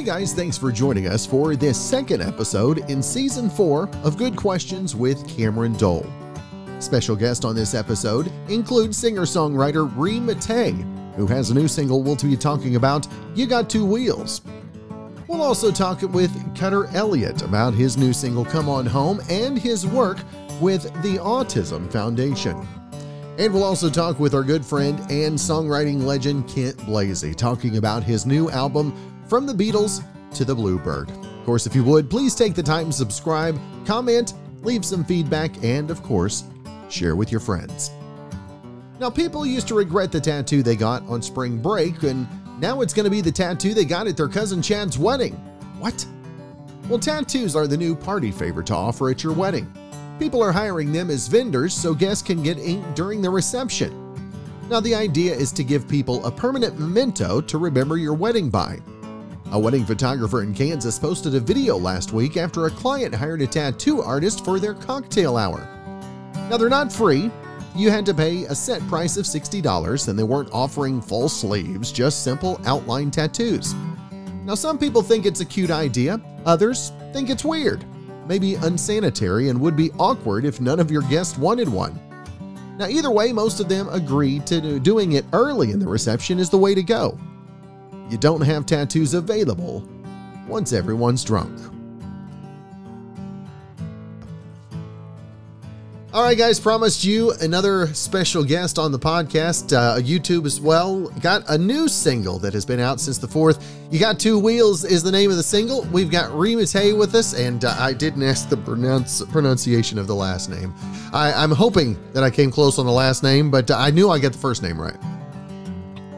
Hey guys, thanks for joining us for this second episode in season 4 of Good Questions with Cameron Dole. Special guest on this episode includes singer songwriter Re Mattei, who has a new single we'll be talking about, You Got Two Wheels. We'll also talk with Cutter Elliott about his new single Come On Home and his work with the Autism Foundation. And we'll also talk with our good friend and songwriting legend Kent Blazy, talking about his new album from the Beatles to the Bluebird. Of course, if you would, please take the time to subscribe, comment, leave some feedback, and of course, share with your friends. Now, people used to regret the tattoo they got on spring break, and now it's going to be the tattoo they got at their cousin Chad's wedding. What? Well, tattoos are the new party favor to offer at your wedding. People are hiring them as vendors so guests can get ink during the reception. Now, the idea is to give people a permanent memento to remember your wedding by. A wedding photographer in Kansas posted a video last week after a client hired a tattoo artist for their cocktail hour. Now, they're not free. You had to pay a set price of $60, and they weren't offering full sleeves, just simple outline tattoos. Now, some people think it's a cute idea, others think it's weird, maybe unsanitary, and would be awkward if none of your guests wanted one. Now, either way, most of them agree to doing it early in the reception is the way to go you don't have tattoos available once everyone's drunk. All right, guys, promised you another special guest on the podcast, uh, YouTube as well. Got a new single that has been out since the 4th. You Got Two Wheels is the name of the single. We've got Ree Hay with us, and uh, I didn't ask the pronounce, pronunciation of the last name. I, I'm hoping that I came close on the last name, but I knew I got the first name right.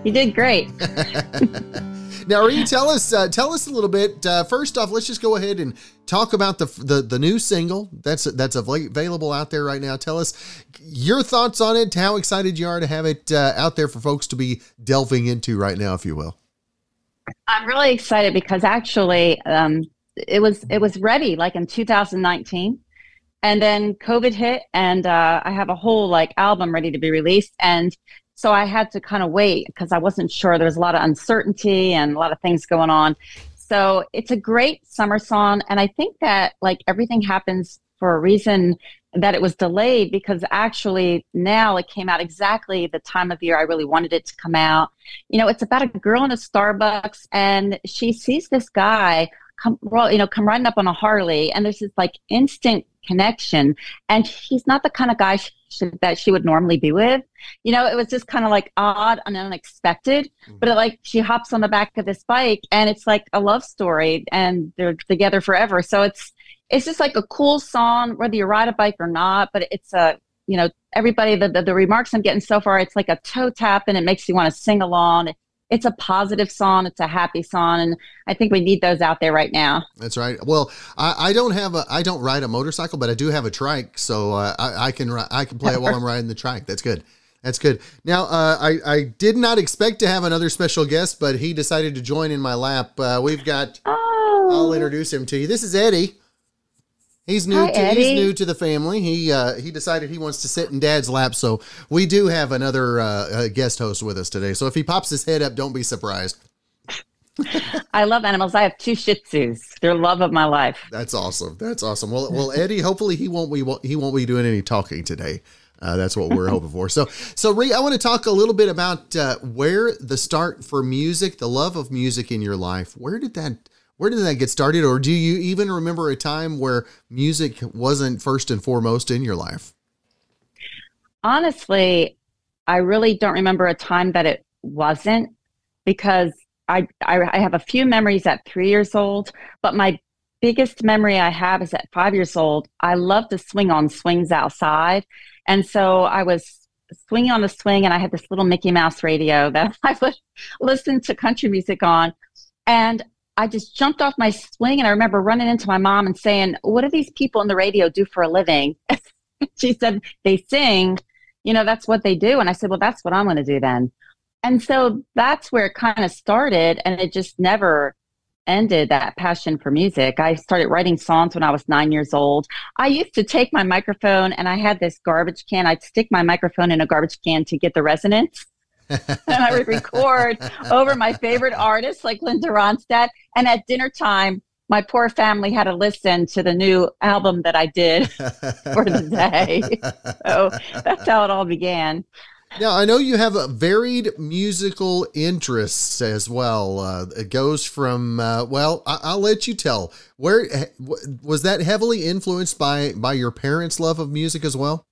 You did great. now, Re, tell us uh, tell us a little bit. Uh, first off, let's just go ahead and talk about the the, the new single that's that's available out there right now. Tell us your thoughts on it. How excited you are to have it uh, out there for folks to be delving into right now, if you will. I'm really excited because actually, um, it was it was ready like in 2019 and then covid hit and uh, i have a whole like album ready to be released and so I had to kind of wait because I wasn't sure. There was a lot of uncertainty and a lot of things going on. So it's a great summer song. And I think that like everything happens for a reason that it was delayed because actually now it came out exactly the time of year I really wanted it to come out. You know, it's about a girl in a Starbucks and she sees this guy come, you know, come riding up on a Harley and there's this like instant connection. And he's not the kind of guy she, that she would normally be with. You know, it was just kind of like odd and unexpected. Mm-hmm. But it, like she hops on the back of this bike, and it's like a love story, and they're together forever. So it's it's just like a cool song, whether you ride a bike or not. But it's a you know everybody the, the, the remarks I'm getting so far, it's like a toe tap, and it makes you want to sing along it's a positive song. It's a happy song, and I think we need those out there right now. That's right. Well, I, I don't have a I don't ride a motorcycle, but I do have a trike, so uh, I, I, can I can play it while I'm riding the trike. That's good. That's good. Now, uh, I I did not expect to have another special guest, but he decided to join in my lap. Uh, we've got. Oh. I'll introduce him to you. This is Eddie. He's new. Hi, to, Eddie. He's new to the family. He uh, he decided he wants to sit in Dad's lap. So we do have another uh, guest host with us today. So if he pops his head up, don't be surprised. I love animals. I have two Shih Tzus. They're love of my life. That's awesome. That's awesome. Well, well, Eddie. Hopefully he won't be he won't be doing any talking today. Uh, that's what we're hoping for. So, so Re, I want to talk a little bit about uh, where the start for music, the love of music in your life. Where did that where did that get started? Or do you even remember a time where music wasn't first and foremost in your life? Honestly, I really don't remember a time that it wasn't because I, I, I have a few memories at three years old, but my biggest memory I have is at five years old. I love to swing on swings outside. And so I was swinging on the swing and I had this little Mickey Mouse radio that I would listen to country music on. And I just jumped off my swing and I remember running into my mom and saying, What do these people in the radio do for a living? she said, They sing. You know, that's what they do. And I said, Well, that's what I'm going to do then. And so that's where it kind of started. And it just never, ended that passion for music. I started writing songs when I was nine years old. I used to take my microphone and I had this garbage can. I'd stick my microphone in a garbage can to get the resonance. and I would record over my favorite artists like Linda Ronstadt. And at dinner time, my poor family had to listen to the new album that I did for the day. so that's how it all began. Now, I know you have a varied musical interests as well. Uh, it goes from, uh, well, I- will let you tell. Where was that heavily influenced by by your parents' love of music as well?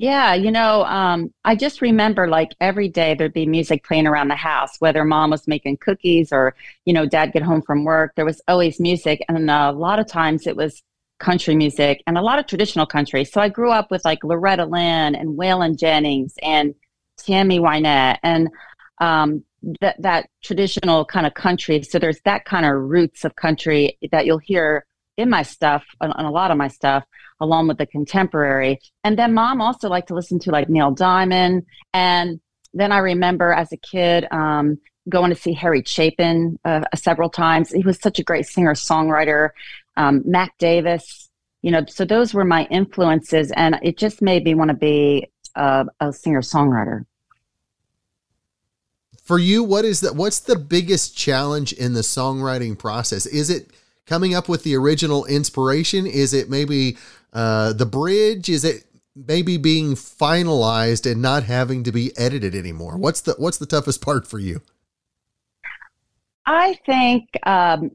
Yeah, you know, um, I just remember like every day there'd be music playing around the house, whether mom was making cookies or, you know, dad get home from work. There was always music. And a lot of times it was country music and a lot of traditional country. So I grew up with like Loretta Lynn and Waylon Jennings and Tammy Wynette and um, that that traditional kind of country. So there's that kind of roots of country that you'll hear in my stuff, on, on a lot of my stuff, along with the contemporary. And then mom also liked to listen to like Neil Diamond. And then I remember as a kid um, going to see Harry Chapin uh, several times. He was such a great singer songwriter um, Mac Davis. You know, so those were my influences, and it just made me want to be a, a singer songwriter. For you, what is that? What's the biggest challenge in the songwriting process? Is it coming up with the original inspiration? Is it maybe uh, the bridge? Is it maybe being finalized and not having to be edited anymore? What's the What's the toughest part for you? I think um,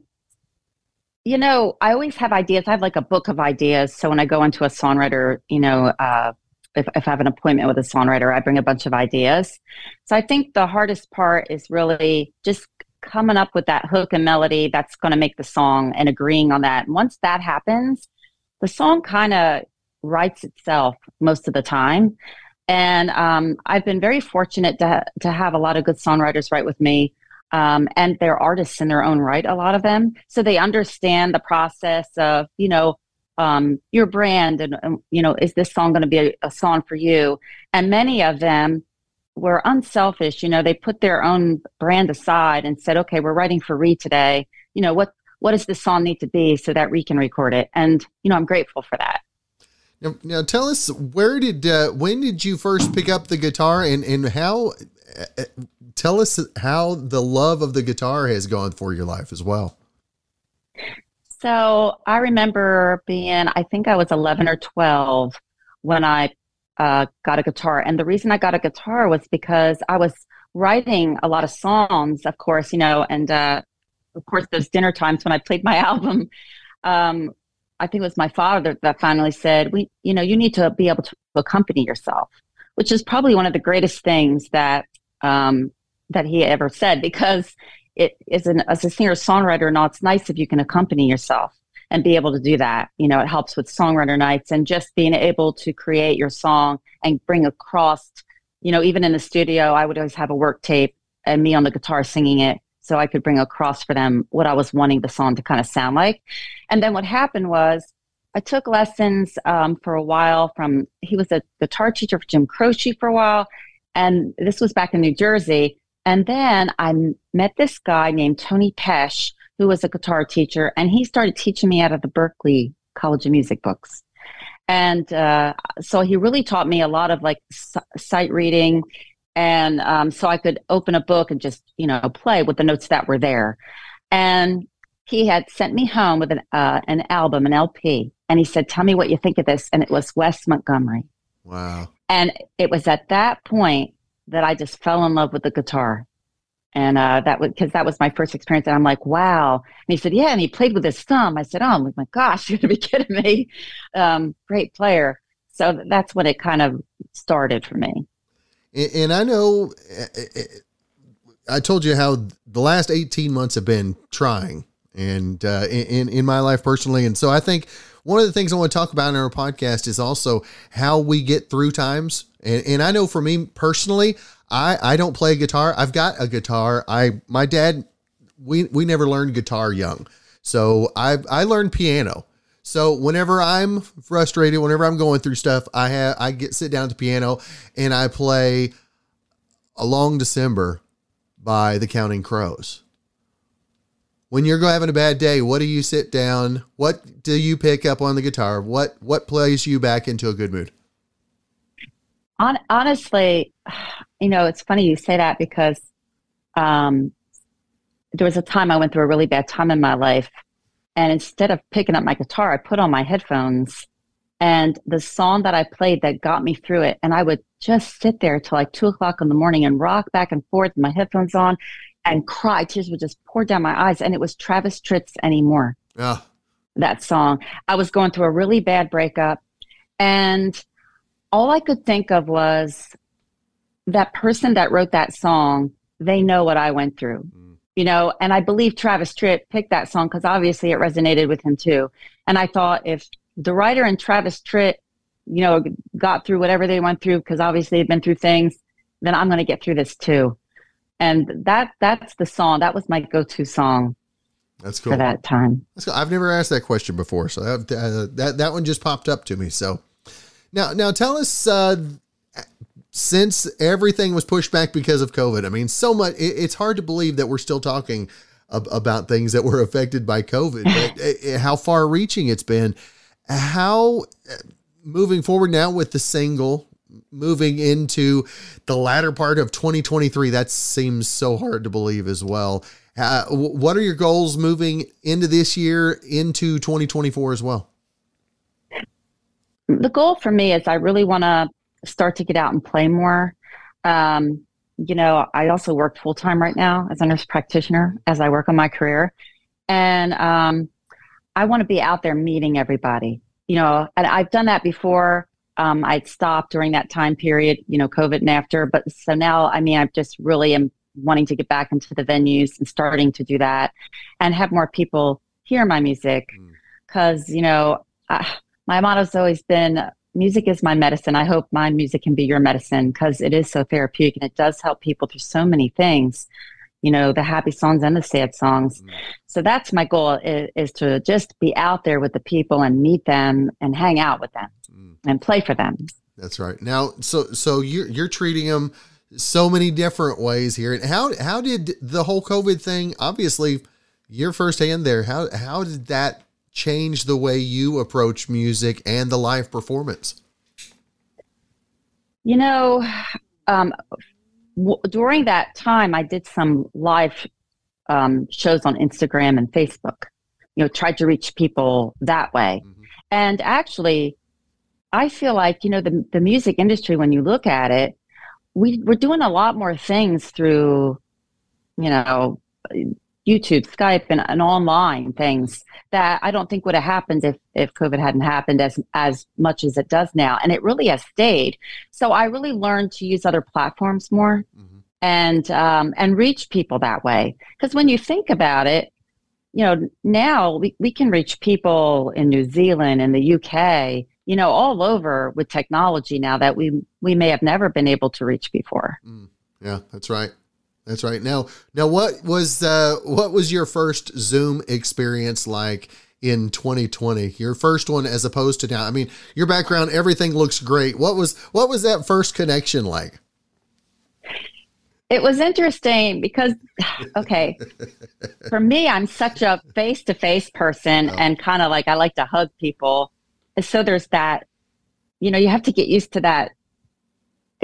you know, I always have ideas. I have like a book of ideas. So when I go into a songwriter, you know, uh, if, if I have an appointment with a songwriter, I bring a bunch of ideas. So I think the hardest part is really just coming up with that hook and melody that's going to make the song and agreeing on that. And once that happens, the song kind of writes itself most of the time. And um, I've been very fortunate to, to have a lot of good songwriters write with me um, and they're artists in their own right a lot of them so they understand the process of you know um, your brand and, you know is this song going to be a, a, song for you and many of them were unselfish you know they put their own brand aside and said okay we're writing for Re today. You know what what does this song need to be so that Re can record it? And you know i'm grateful for that. Now, now tell us where did uh, when did you first pick up the guitar and and how uh, tell us how the love of the guitar has gone for your life as well. So I remember being, I think I was 11 or 12 when I uh, got a guitar. And the reason I got a guitar was because I was writing a lot of songs, of course, you know, and uh, of course, those dinner times when I played my album. Um, I think it was my father that finally said, "We, you know, you need to be able to accompany yourself," which is probably one of the greatest things that um, that he ever said because it is an as a singer songwriter now it's nice if you can accompany yourself and be able to do that. You know it helps with songwriter nights and just being able to create your song and bring across you know even in the studio i would always have a work tape and me on the guitar singing it so i could bring across for them what i was wanting the song to kind of sound like. And then what happened was i took lessons um, for a while from he was a guitar teacher for jim croce for a while and this was back in new jersey. And then I met this guy named Tony Pesh, who was a guitar teacher, and he started teaching me out of the Berklee College of Music books. And uh, so he really taught me a lot of like s- sight reading. And um, so I could open a book and just, you know, play with the notes that were there. And he had sent me home with an, uh, an album, an LP. And he said, Tell me what you think of this. And it was Wes Montgomery. Wow. And it was at that point that I just fell in love with the guitar. And uh, that was because that was my first experience. And I'm like, wow. And he said, yeah. And he played with his thumb. I said, oh my gosh, you're going to be kidding me. Um, great player. So that's when it kind of started for me. And I know I told you how the last 18 months have been trying and uh, in, in my life personally. And so I think one of the things I want to talk about in our podcast is also how we get through times. And, and I know for me personally, I, I don't play guitar. I've got a guitar. I my dad we we never learned guitar young. So I I learned piano. So whenever I'm frustrated, whenever I'm going through stuff, I have I get sit down at the piano and I play A Long December by the Counting Crows. when you're having a bad day, what do you sit down? What do you pick up on the guitar? What what plays you back into a good mood? On, honestly, you know, it's funny you say that because um, there was a time I went through a really bad time in my life, and instead of picking up my guitar, I put on my headphones and the song that I played that got me through it. And I would just sit there till like two o'clock in the morning and rock back and forth with my headphones on and cry. Tears would just pour down my eyes. And it was Travis Tritt's Anymore. Yeah. That song. I was going through a really bad breakup. And all I could think of was that person that wrote that song, they know what I went through. Mm. You know, and I believe Travis Tritt picked that song because obviously it resonated with him too. And I thought if the writer and Travis Tritt, you know, got through whatever they went through because obviously they've been through things, then I'm going to get through this too. And that that's the song. That was my go-to song. That's cool for that time. That's cool. I've never asked that question before, so that uh, that that one just popped up to me. So now now tell us. Uh, since everything was pushed back because of COVID, I mean, so much. It, it's hard to believe that we're still talking ab- about things that were affected by COVID. But uh, how far-reaching it's been how moving forward now with the single moving into the latter part of 2023 that seems so hard to believe as well uh, what are your goals moving into this year into 2024 as well the goal for me is i really want to start to get out and play more um, you know i also work full-time right now as a nurse practitioner as i work on my career and um, I want to be out there meeting everybody. You know, and I've done that before. Um, I'd stopped during that time period, you know, COVID and after. But so now, I mean, I just really am wanting to get back into the venues and starting to do that and have more people hear my music. Because, mm. you know, uh, my motto's always been music is my medicine. I hope my music can be your medicine because it is so therapeutic and it does help people through so many things you know, the happy songs and the sad songs. Mm. So that's my goal is, is, to just be out there with the people and meet them and hang out with them mm. and play for them. That's right. Now, so so you're you're treating them so many different ways here. And how how did the whole COVID thing? Obviously, your firsthand there. How how did that change the way you approach music and the live performance? You know, um, w- during that time, I did some live um, shows on Instagram and Facebook. You know, tried to reach people that way. Mm-hmm. And actually, I feel like you know the the music industry. When you look at it, we we're doing a lot more things through, you know, YouTube, Skype, and, and online things that I don't think would have happened if, if COVID hadn't happened as as much as it does now. And it really has stayed. So I really learned to use other platforms more mm-hmm. and um, and reach people that way. Because when you think about it, you know, now we, we can reach people in New Zealand and the UK, you know, all over with technology now that we we may have never been able to reach before. Mm. Yeah, that's right. That's right. Now, now, what was uh, what was your first Zoom experience like in 2020? Your first one, as opposed to now. I mean, your background, everything looks great. What was what was that first connection like? It was interesting because, okay, for me, I'm such a face to face person, oh. and kind of like I like to hug people. So there's that. You know, you have to get used to that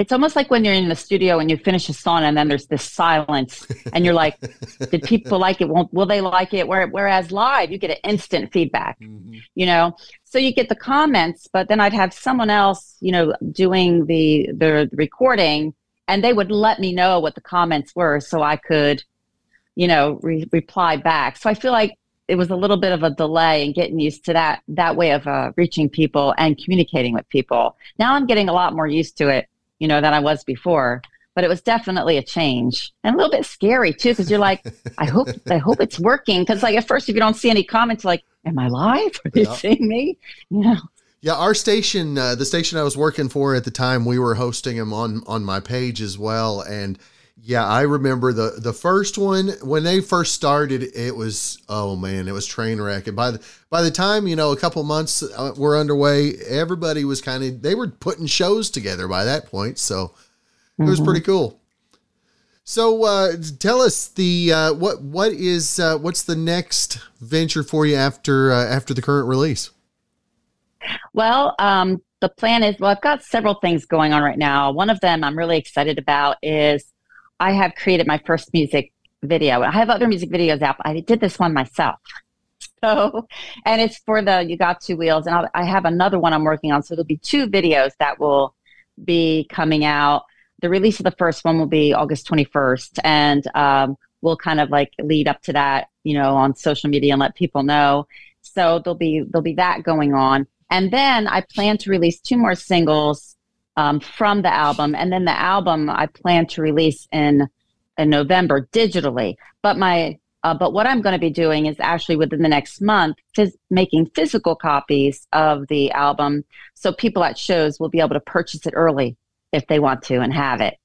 it's almost like when you're in the studio and you finish a song and then there's this silence and you're like did people like it? Won't will they like it? Whereas live you get an instant feedback mm-hmm. you know? So you get the comments but then i'd have someone else you know doing the the recording and they would let me know what the comments were so i could you know re- reply back. So i feel like it was a little bit of a delay in getting used to that that way of uh, reaching people and communicating with people. Now i'm getting a lot more used to it you know, than I was before. But it was definitely a change and a little bit scary too, because you're like, I hope, I hope it's working. Because like at first, if you don't see any comments, like, am I live? Are they yeah. seeing me? You know. Yeah, our station, uh, the station I was working for at the time, we were hosting them on on my page as well, and yeah, I remember the the first one when they first started. It was oh man, it was train wreck. And by the by the time you know a couple months uh, were underway, everybody was kind of they were putting shows together by that point. So it was mm-hmm. pretty cool. So uh, tell us the uh, what what is uh, what's the next venture for you after uh, after the current release? Well, um, the plan is well, I've got several things going on right now. One of them I'm really excited about is I have created my first music video. I have other music videos out. I did this one myself. So, and it's for the You Got Two Wheels, and I'll, I have another one I'm working on. So there'll be two videos that will be coming out. The release of the first one will be August 21st, and um, we'll kind of like lead up to that, you know, on social media and let people know. So there'll be there'll be that going on, and then I plan to release two more singles um, from the album, and then the album I plan to release in in November digitally. But my uh, but what I'm going to be doing is actually within the next month, phys- making physical copies of the album, so people at shows will be able to purchase it early if they want to and have it.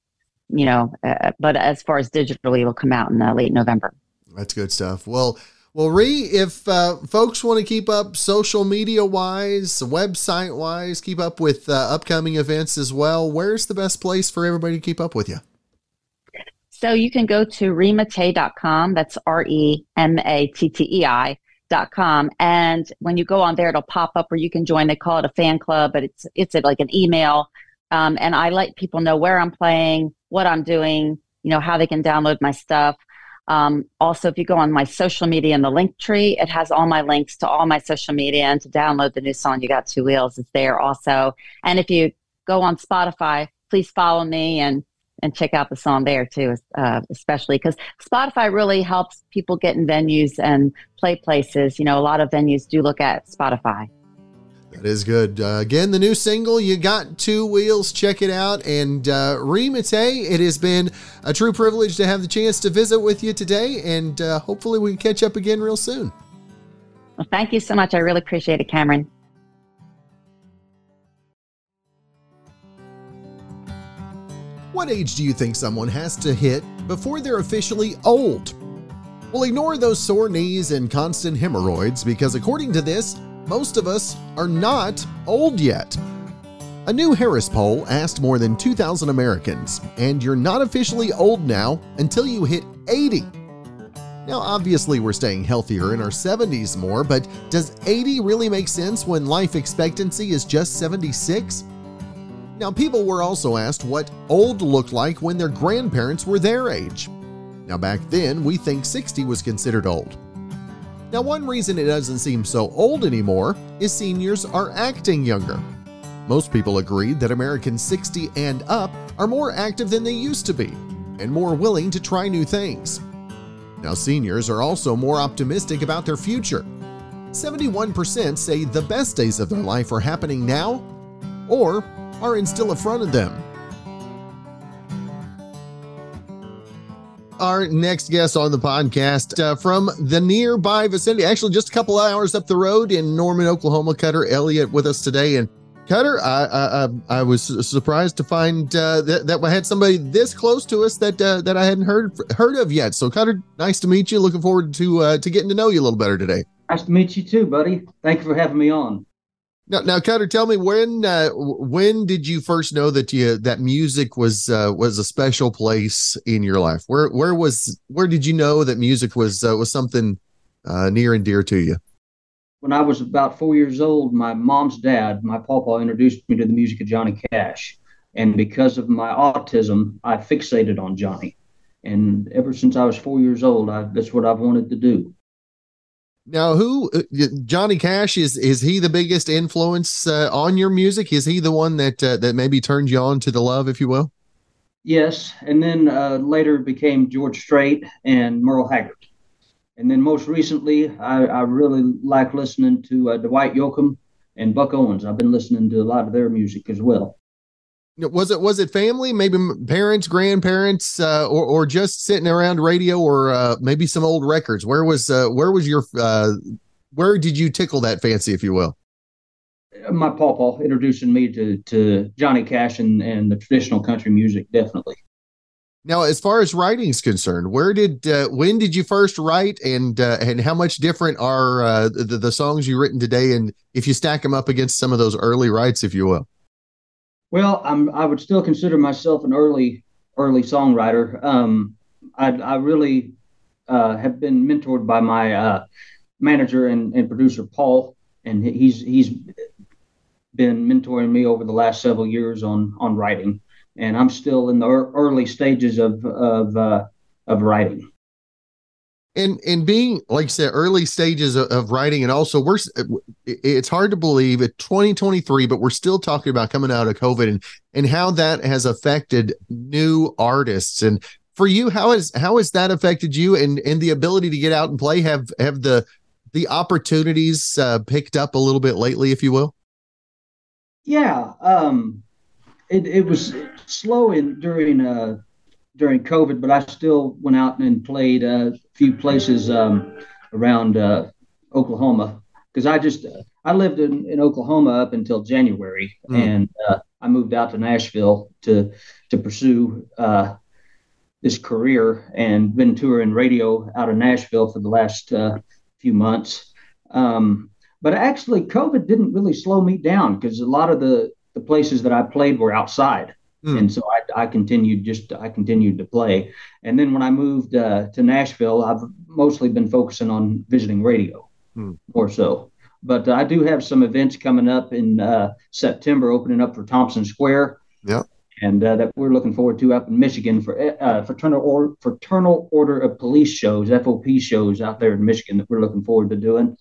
You know, uh, but as far as digitally, will come out in uh, late November. That's good stuff. Well. Well, Re, if uh, folks want to keep up social media wise, website wise, keep up with uh, upcoming events as well, where's the best place for everybody to keep up with you? So you can go to remattei.com. That's R E M A T T E I.com. And when you go on there, it'll pop up where you can join. They call it a fan club, but it's it's like an email. Um, and I let people know where I'm playing, what I'm doing, you know, how they can download my stuff. Um, also, if you go on my social media in the link tree, it has all my links to all my social media and to download the new song, You Got Two Wheels, is there also. And if you go on Spotify, please follow me and and check out the song there too, uh, especially because Spotify really helps people get in venues and play places. You know, a lot of venues do look at Spotify. That is good. Uh, again, the new single, You Got Two Wheels. Check it out. And uh, Re Mattei, it has been a true privilege to have the chance to visit with you today. And uh, hopefully we can catch up again real soon. Well, thank you so much. I really appreciate it, Cameron. What age do you think someone has to hit before they're officially old? Well, ignore those sore knees and constant hemorrhoids because, according to this, most of us are not old yet. A new Harris poll asked more than 2,000 Americans, and you're not officially old now until you hit 80. Now, obviously, we're staying healthier in our 70s more, but does 80 really make sense when life expectancy is just 76? Now, people were also asked what old looked like when their grandparents were their age. Now, back then, we think 60 was considered old. Now, one reason it doesn't seem so old anymore is seniors are acting younger. Most people agreed that Americans 60 and up are more active than they used to be and more willing to try new things. Now, seniors are also more optimistic about their future. 71% say the best days of their life are happening now or are in still in front of them. Our next guest on the podcast uh, from the nearby vicinity, actually just a couple hours up the road in Norman, Oklahoma, Cutter Elliott with us today. And Cutter, I I, I was surprised to find uh, that that I had somebody this close to us that uh, that I hadn't heard heard of yet. So Cutter, nice to meet you. Looking forward to uh, to getting to know you a little better today. Nice to meet you too, buddy. Thank you for having me on. Now, now, Cutter, tell me when uh, when did you first know that you that music was uh, was a special place in your life? Where where was where did you know that music was uh, was something uh, near and dear to you? When I was about four years old, my mom's dad, my papa, introduced me to the music of Johnny Cash, and because of my autism, I fixated on Johnny, and ever since I was four years old, I, that's what I've wanted to do. Now, who uh, Johnny Cash is? Is he the biggest influence uh, on your music? Is he the one that uh, that maybe turned you on to the love, if you will? Yes, and then uh, later became George Strait and Merle Haggard, and then most recently, I, I really like listening to uh, Dwight Yoakam and Buck Owens. I've been listening to a lot of their music as well was it was it family? Maybe parents grandparents uh, or, or just sitting around radio or uh, maybe some old records? Where was uh, where was your uh, where did you tickle that fancy if you will? My papa introducing me to to johnny cash and, and the traditional country music definitely. Now as far as writing is concerned where did uh, when did you first write and uh, and how much different are the, the songs you've written today and if you stack them up against some of those early writes if you will well, I'm I would still consider myself an early early songwriter. Um, I, I really uh, have been mentored by my uh, manager and, and producer Paul, and he's he's been mentoring me over the last several years on on writing, and I'm still in the early stages of of uh, of writing and and being like I said, early stages of, of, writing, and also we're it's hard to believe it 2023, but we're still talking about coming out of COVID and and how that has affected new artists. And for you, how has how has that affected you and and the ability to get out and play? Have have the the opportunities uh, picked up a little bit lately, if you will? Yeah, um, it it was slow in during uh during COVID, but I still went out and played a few places um, around uh, Oklahoma because I just I lived in, in Oklahoma up until January, mm. and uh, I moved out to Nashville to to pursue uh, this career and been touring radio out of Nashville for the last uh, few months. Um, but actually, COVID didn't really slow me down because a lot of the the places that I played were outside. Mm. And so I, I, continued just I continued to play. And then when I moved uh, to Nashville, I've mostly been focusing on visiting radio mm. more so. But I do have some events coming up in uh, September, opening up for Thompson Square. Yeah. And uh, that we're looking forward to up in Michigan for uh, fraternal, or, fraternal Order of Police shows, FOP shows out there in Michigan that we're looking forward to doing.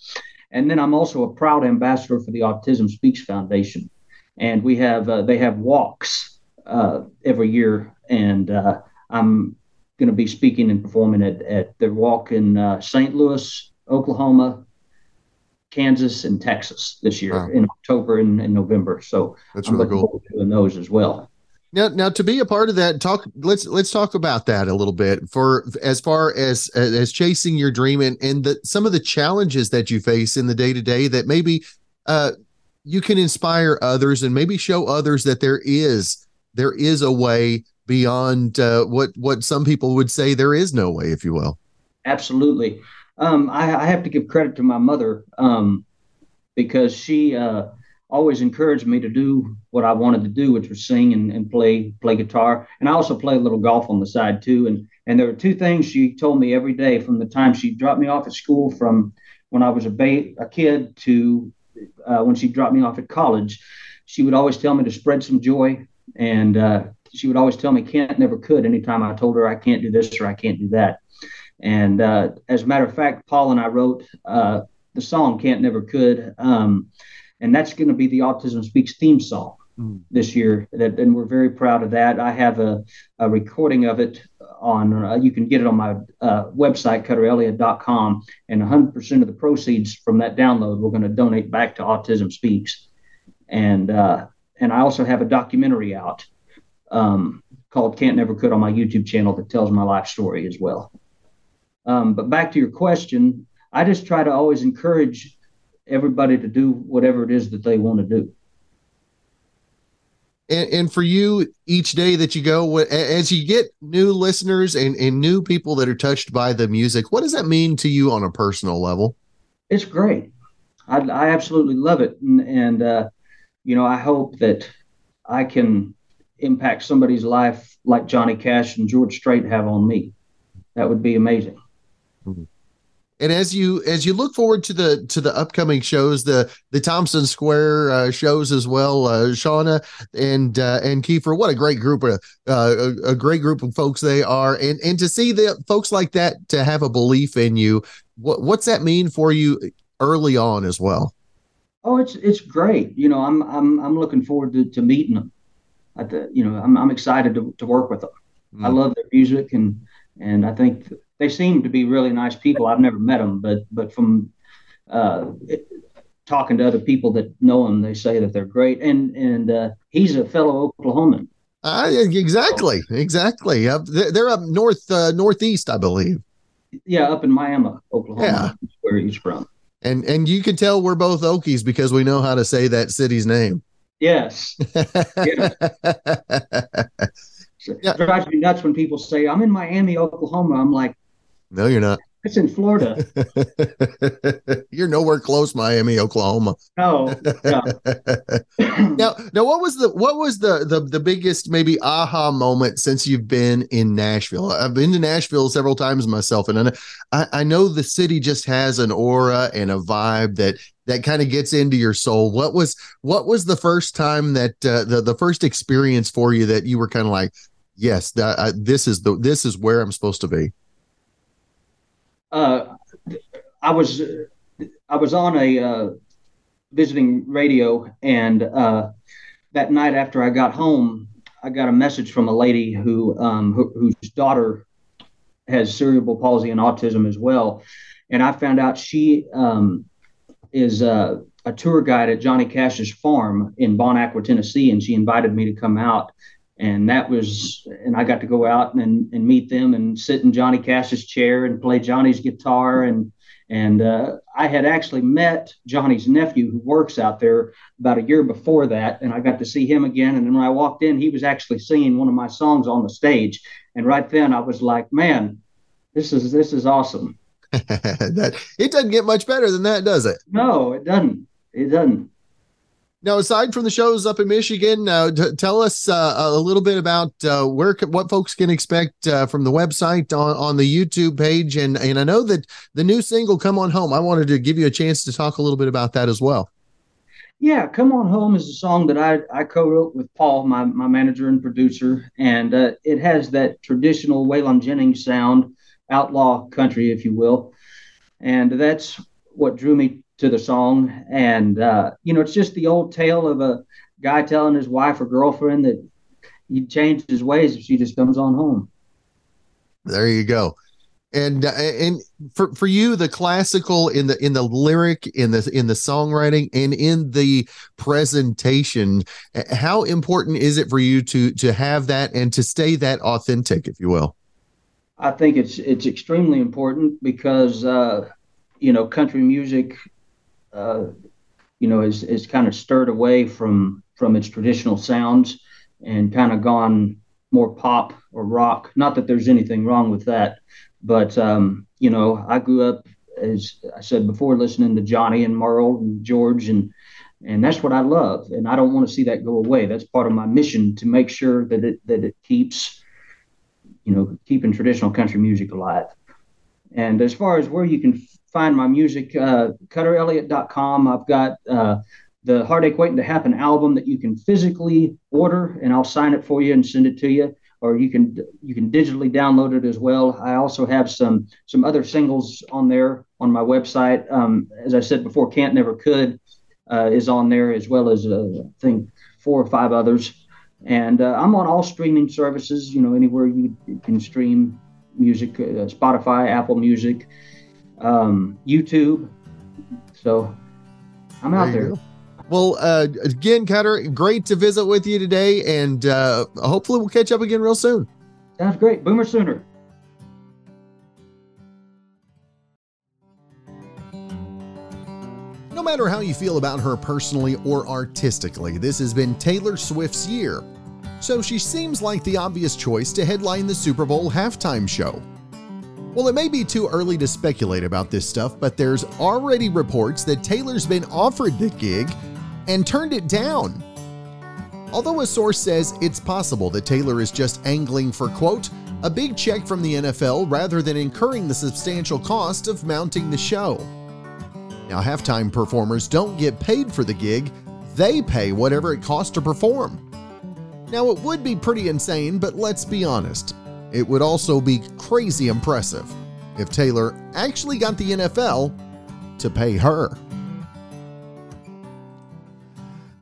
And then I'm also a proud ambassador for the Autism Speaks Foundation, and we have uh, they have walks uh, every year, and uh, I'm going to be speaking and performing at, at the walk in uh, St. Louis, Oklahoma, Kansas, and Texas this year wow. in October and, and, November. So that's I'm really cool. Doing those as well. Now, now to be a part of that, talk. Let's let's talk about that a little bit. For as far as as chasing your dream and and the, some of the challenges that you face in the day to day that maybe uh, you can inspire others and maybe show others that there is there is a way beyond uh, what what some people would say there is no way, if you will. Absolutely. Um, I, I, have to give credit to my mother um, because she uh, always encouraged me to do what I wanted to do, which was sing and, and, play play guitar. And I also play a little golf on the side too. And and there were two things she told me every day from the time she dropped me off at school, from when I was a ba- a kid to uh, when she dropped me off at college. She would always tell me to spread some joy and uh, she would always tell me can't never could. Anytime i told her i can't do this or i can't do that. And uh, as a matter of fact paul and i wrote uh, the song can't never could. Um, and that's going to be the autism speaks theme song mm. this year. That, and we're very proud of that. I have a, a recording of it on uh, you can get it on my uh, website cutterelliott.com and 100% of the proceeds from that download we're going to donate back to autism speaks. And uh, and I also have a documentary out um, called Can't Never Could on my YouTube channel that tells my life story as well. Um, but back to your question, I just try to always encourage everybody to do whatever it is that they want to do. And, and, for you, each day that you go, as you get new listeners and, and new people that are touched by the music, what does that mean to you on a personal level? It's great. I, I absolutely love it. And, and uh, you know, I hope that I can impact somebody's life like Johnny Cash and George Strait have on me. That would be amazing. Mm-hmm. And as you as you look forward to the to the upcoming shows, the the Thompson Square uh, shows as well, uh, Shawna and uh, and Keifer, what a great group of uh, a, a great group of folks they are, and and to see the folks like that to have a belief in you, what what's that mean for you early on as well? Oh, it's it's great. You know, I'm I'm I'm looking forward to, to meeting them. At the, you know, I'm I'm excited to, to work with them. Mm. I love their music and and I think they seem to be really nice people. I've never met them, but but from uh, it, talking to other people that know them, they say that they're great. And and uh, he's a fellow Oklahoman. Uh, exactly, exactly. Uh, they're up north uh, northeast, I believe. Yeah, up in Miami, Oklahoma, yeah. where he's from. And and you can tell we're both Okies because we know how to say that city's name. Yes. yeah. It drives me nuts when people say, I'm in Miami, Oklahoma. I'm like, No, you're not. It's in Florida. You're nowhere close, Miami, Oklahoma. No. Yeah. now, now, what was the what was the the the biggest maybe aha moment since you've been in Nashville? I've been to Nashville several times myself, and I I know the city just has an aura and a vibe that that kind of gets into your soul. What was what was the first time that uh, the the first experience for you that you were kind of like, yes, that, uh, this is the this is where I'm supposed to be uh, I was I was on a uh, visiting radio, and uh, that night after I got home, I got a message from a lady who, um, who whose daughter has cerebral palsy and autism as well, and I found out she um, is a, a tour guide at Johnny Cash's farm in Bon Aqua, Tennessee, and she invited me to come out and that was and i got to go out and, and meet them and sit in johnny cash's chair and play johnny's guitar. And and uh, i had actually met johnny's nephew who works out there about a year before that. And i got to see him again. And then when i walked in he was actually singing one of my songs on the stage. And right then i was like man this is this is awesome. That it doesn't get much better than that does it? No it doesn't. It doesn't now, aside from the shows up in Michigan, uh, t- tell us uh, a little bit about uh, where what folks can expect uh, from the website on, on the YouTube page, and and I know that the new single "Come On Home." I wanted to give you a chance to talk a little bit about that as well. Yeah, "Come On Home" is a song that I I co-wrote with Paul, my my manager and producer, and uh, it has that traditional Waylon Jennings sound, outlaw country, if you will, and that's what drew me to the song. And, uh, you know, it's just the old tale of a guy telling his wife or girlfriend that he changed his ways if she just comes on home. There you go. And uh, and for for you, the classical in the in the lyric, in the in the songwriting, and in the presentation, how important is it for you to to have that and to stay that authentic, if you will? I think it's it's extremely important because uh, you know country music uh, you know, is, is kind of stirred away from from its traditional sounds and kind of gone more pop or rock. Not that there's anything wrong with that, but um, you know, I grew up as I said before, listening to Johnny and Merle and George and and that's what I love, and I don't want to see that go away. That's part of my mission to make sure that it that it keeps, you know, keeping traditional country music alive. And as far as where you can find my music, uh, cutterelliott.com. I've got uh, the Heartache Waiting to Happen album that you can physically order, and I'll sign it for you and send it to you. Or you can you can digitally download it as well. I also have some some other singles on there on my website. Um, as I said before, Can't Never Could uh, is on there as well as uh, I think four or five others. And uh, I'm on all streaming services. You know, anywhere you, can stream music, uh, Spotify, Apple Music um, YouTube. So I'm out there. there. Well, uh, again, Cutter, great to visit with you today, and uh, hopefully we'll catch up again real soon. Sounds great. Boomer sooner. No matter how you feel about her personally or artistically, this has been Taylor Swift's year. So she seems like the obvious choice to headline the Super Bowl halftime show. Well, it may be too early to speculate about this stuff, but there's already reports that Taylor's been offered the gig and turned it down. Although a source says it's possible that Taylor is just angling for, quote, a big check from the NFL rather than incurring the substantial cost of mounting the show. Now, halftime performers don't get paid for the gig, they pay whatever it costs to perform. Now, it would be pretty insane, but let's be honest. It would also be crazy impressive if Taylor actually got the NFL to pay her.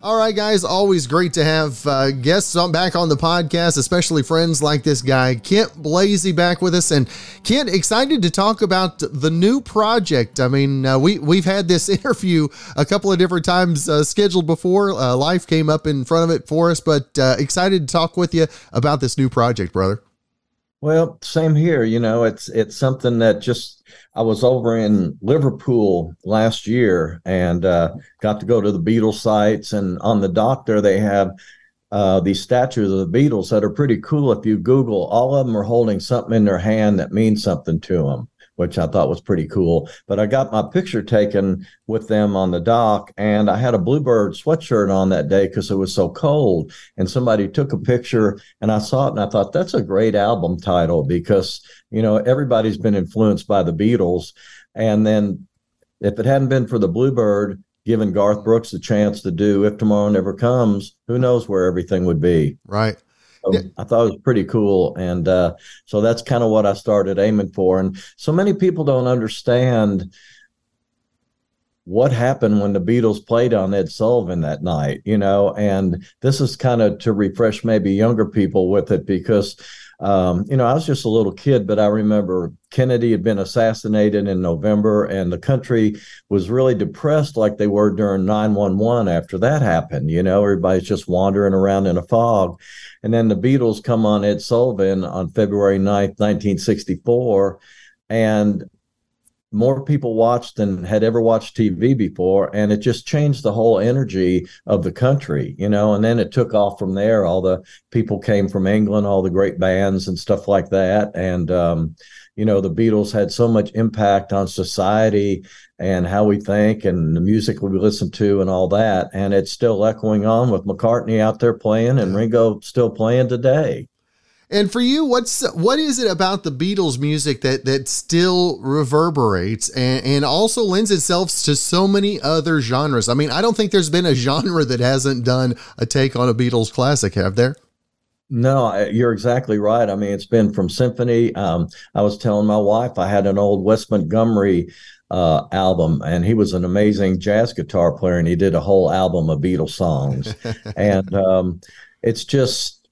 All right, guys, always great to have uh, guests on back on the podcast, especially friends like this guy, Kent Blazy, back with us. And Kent, excited to talk about the new project. I mean, uh, we we've had this interview a couple of different times uh, scheduled before. Uh, life came up in front of it for us, but uh, excited to talk with you about this new project, brother. Well, same here. You know, it's it's something that just I was over in Liverpool last year and uh, got to go to the Beatles sites, and on the dock there they have uh, these statues of the Beatles that are pretty cool. If you Google, all of them are holding something in their hand that means something to them. Which I thought was pretty cool. But I got my picture taken with them on the dock, and I had a Bluebird sweatshirt on that day because it was so cold. And somebody took a picture, and I saw it, and I thought that's a great album title because you know everybody's been influenced by the Beatles, and then if it hadn't been for the Bluebird, giving Garth Brooks a chance to do If Tomorrow Never Comes, who knows where everything would be. Right. So yeah. I thought it was pretty cool. And uh, so that's kind of what I started aiming for. And so many people don't understand what happened when the Beatles played on Ed Sullivan that night, you know, and this is kind of to refresh maybe younger people with it because um, you know, I was just a little kid, but I remember Kennedy had been assassinated in November, and the country was really depressed, like they were during 911 after that happened. You know, everybody's just wandering around in a fog. And then the Beatles come on Ed Sullivan on February 9th, 1964. And more people watched than had ever watched TV before, and it just changed the whole energy of the country, you know. And then it took off from there. All the people came from England, all the great bands and stuff like that, and um, you know, the Beatles had so much impact on society and how we think and the music we listen to and all that. And it's still echoing on with McCartney out there playing and Ringo still playing today. And for you, what's what is it about the Beatles music that that still reverberates and, and also lends itself to so many other genres? I mean, I don't think there's been a genre that hasn't done a take on a Beatles classic, have there? No, you're exactly right. I mean, it's been from symphony. Um, I was telling my wife I had an old Wes Montgomery uh, album, and he was an amazing jazz guitar player, and he did a whole album of Beatles songs. and um, it's just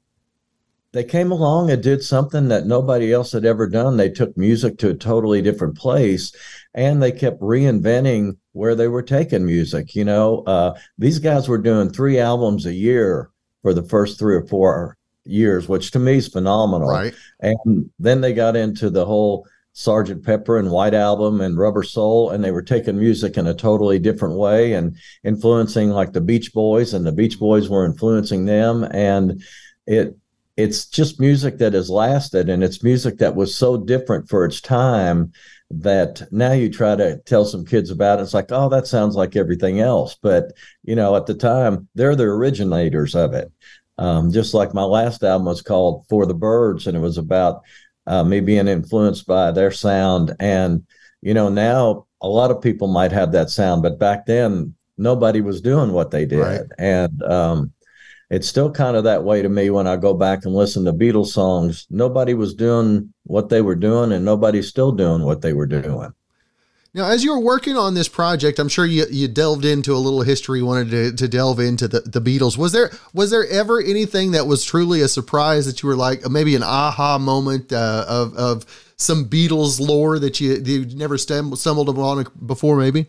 they came along and did something that nobody else had ever done. They took music to a totally different place and they kept reinventing where they were taking music. You know, uh, these guys were doing three albums a year for the first three or four years, which to me is phenomenal. Right. And then they got into the whole Sergeant Pepper and White Album and Rubber Soul, and they were taking music in a totally different way and influencing like the Beach Boys, and the Beach Boys were influencing them. And it it's just music that has lasted and it's music that was so different for its time that now you try to tell some kids about it it's like oh that sounds like everything else. But you know at the time they're the originators of it. Um, just like my last album was called for the Byrds and it was about uh, me being influenced by their sound. And you know now a lot of people might have that sound but back then nobody was doing what they did. Right. and um, it's still kind of that way to me when I go back and listen to Beatles songs. Nobody was doing what they were doing, and nobody's still doing what they were doing. Now, as you were working on this project, I'm sure you, you delved into a little history, wanted to, to delve into the, the Beatles. Was there was there ever anything that was truly a surprise that you were like maybe an aha moment uh, of of some Beatles lore that you you never stumbled upon before, maybe?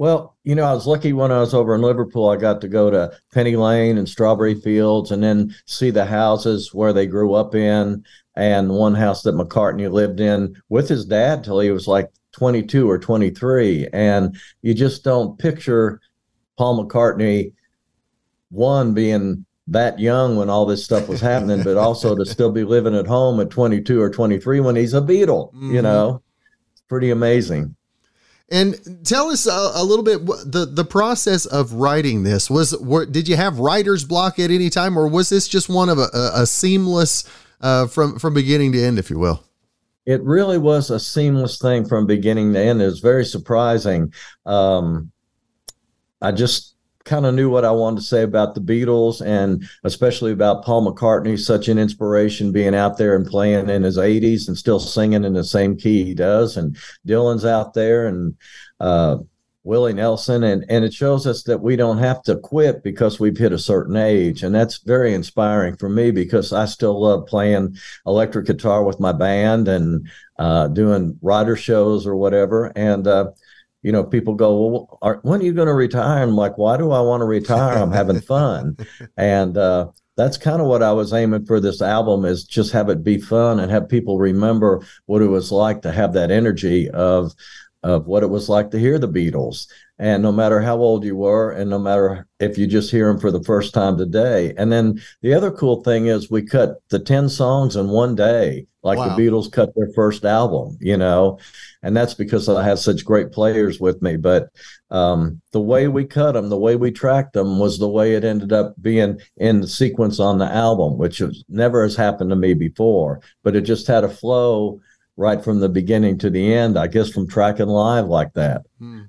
Well, you know, I was lucky when I was over in Liverpool. I got to go to Penny Lane and Strawberry Fields and then see the houses where they grew up in and one house that McCartney lived in with his dad till he was like 22 or 23. And you just don't picture Paul McCartney, one, being that young when all this stuff was happening, but also to still be living at home at 22 or 23 when he's a Beatle, mm-hmm. you know, it's pretty amazing. And tell us a, a, little bit the the process of writing this was. Were, did you have writer's block at any time, or was this just one of a, a, a seamless uh, from from beginning to end, if you will? It really was a seamless thing from beginning to end. It was very surprising. Um, I just kind of knew what I wanted to say about the Beatles and especially about Paul McCartney, such an inspiration being out there and playing in his 80s and still singing in the same key he does. And Dylan's out there and uh, Willie Nelson. And, and it shows us that we don't have to quit because we've hit a certain age. And that's very inspiring for me because I still love playing electric guitar with my band and uh, doing rider shows or whatever. And, uh, you know, people go, well, are, when are you going to retire? I'm like, why do I want to retire? I'm having fun. and uh, that's kind of what I was aiming for this album is just have it be fun and have people remember what it was like to have that energy of, of what it was like to hear the Beatles. And no matter how old you were, and no matter if you just hear them for the first time today. And then the other cool thing is we cut the 10 songs in one day, like wow. the Beatles cut their first album, you know, and that's because I have such great players with me. But um, the way we cut them, the way we tracked them was the way it ended up being in the sequence on the album, which was, never has happened to me before, but it just had a flow right from the beginning to the end, I guess from tracking live like that. Hmm.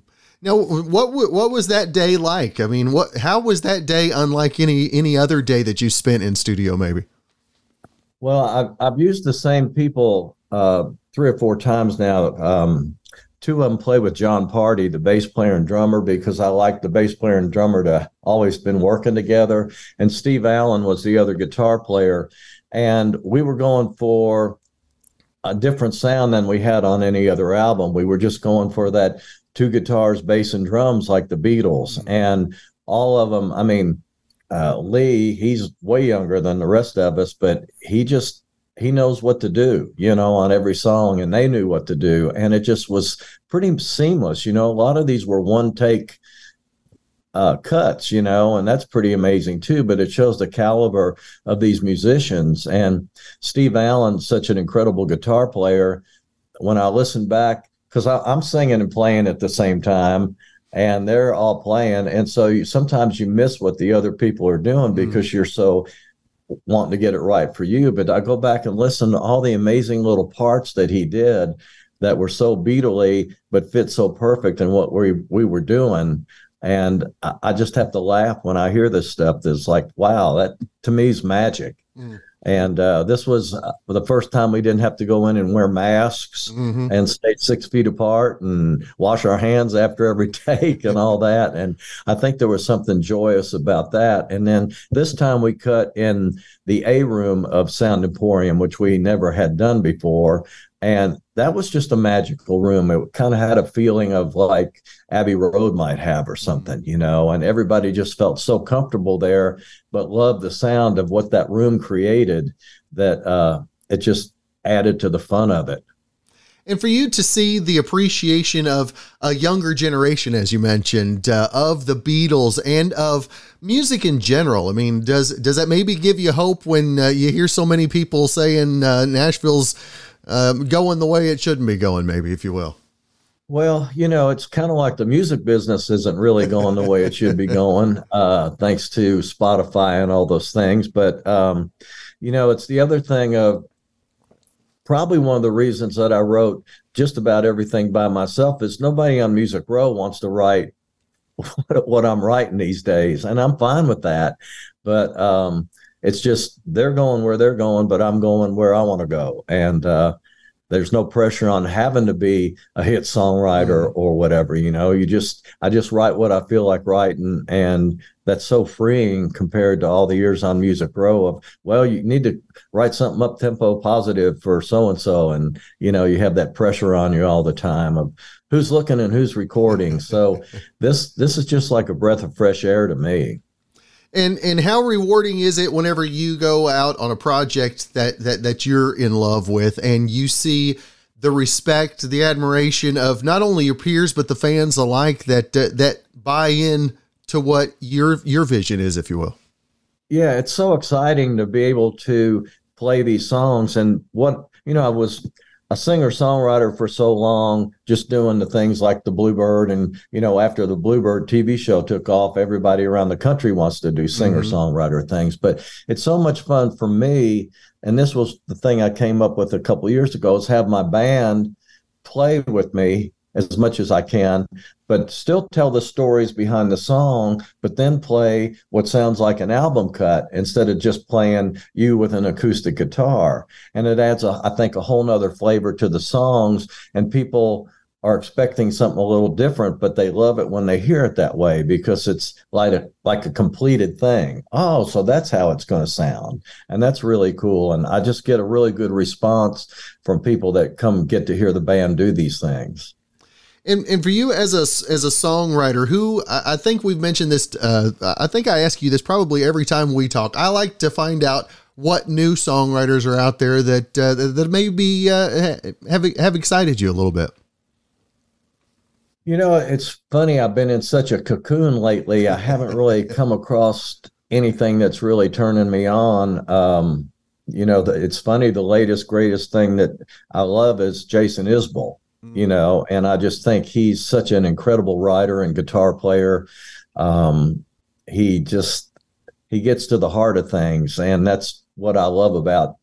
Now, what what was that day like? I mean, what how was that day unlike any any other day that you spent in studio? Maybe. Well, I've I've used the same people uh, three or four times now. Um, two of them play with John Party, the bass player and drummer, because I like the bass player and drummer to always been working together. And Steve Allen was the other guitar player, and we were going for a different sound than we had on any other album. We were just going for that two guitars, bass, and drums like the Beatles. Mm-hmm. And all of them, I mean, uh, Lee, he's way younger than the rest of us, but he just, he knows what to do, you know, on every song, and they knew what to do. And it just was pretty seamless. You know, a lot of these were one take uh, cuts, you know, and that's pretty amazing too. But it shows the caliber of these musicians. And Steve Allen's such an incredible guitar player. When I listen back, because I'm singing and playing at the same time, and they're all playing, and so you, sometimes you miss what the other people are doing mm-hmm. because mm. you're so wanting to get it right for you. But I go back and listen to all the amazing little parts that he did that were so beatly but fit so perfect in what we we were doing. And I, I just have to laugh when I hear this stuff. That's like, wow, that to me is magic. Mm. And uh, this was uh, the first time we didn't have to go in and wear masks mm-hmm. and stay six feet apart and wash our hands after every take and all that. And I think there was something joyous about that. And then this time we cut in the A room of Sound Emporium, which we never had done before. And that was just a magical room. It kind of had a feeling of like Abbey Road might have or something, you know, and everybody just felt so comfortable there, but loved the sound of what that room created that uh, it just added to the fun of it. And for you to see the appreciation of a younger generation, as you mentioned, uh, of the Beatles and of music in general. I mean, does does that maybe give you hope when uh, you hear so many people saying uh, Nashville's um, going the way it shouldn't be going, maybe, if you will. Well, you know, it's kind of like the music business isn't really going the way it should be going, uh, thanks to Spotify and all those things. But, um, you know, it's the other thing of probably one of the reasons that I wrote just about everything by myself is nobody on Music Row wants to write what I'm writing these days. And I'm fine with that. But, um, it's just they're going where they're going, but I'm going where I want to go. And uh, there's no pressure on having to be a hit songwriter mm. or whatever. You know, you just I just write what I feel like writing, and that's so freeing compared to all the years on Music Row of well, you need to write something up tempo positive for so and so, and you know you have that pressure on you all the time of who's looking and who's recording. So this this is just like a breath of fresh air to me. And and how rewarding is it whenever you go out on a project that that that you're in love with and you see the respect, the admiration of not only your peers but the fans alike that uh, that buy in to what your your vision is, if you will. Yeah, it's so exciting to be able to play these songs and what you know. I was a singer songwriter for so long, just doing the things like the Bluebird. And, you know, after the Bluebird TV show took off, everybody around the country wants to do singer songwriter mm-hmm. things. But it's so much fun for me. And this was the thing I came up with a couple years ago is have my band play with me as much as I can, but still tell the stories behind the song, but then play what sounds like an album cut instead of just playing you with an acoustic guitar. And it adds, a, I think, a whole nother flavor to the songs, and people are expecting something a little different, but they love it when they hear it that way because it's like a like a completed thing. Oh, so that's how it's going to sound, and that's really cool. And I just get a really good response from people that come get to hear the band do these things. And, and for you as a as a songwriter, who I, I think we've mentioned this, uh, I think I ask you this probably every time we talk. I like to find out what new songwriters are out there that uh, that maybe uh, have have excited you a little bit. You know, it's funny. I've been in such a cocoon lately. I haven't really come across anything that's really turning me on. Um, you know, the, it's funny. The latest, greatest thing that I love is Jason Isbell. Mm-hmm. You know, and I just think he's such an incredible writer and guitar player. Um, he just he gets to the heart of things, and that's what I love about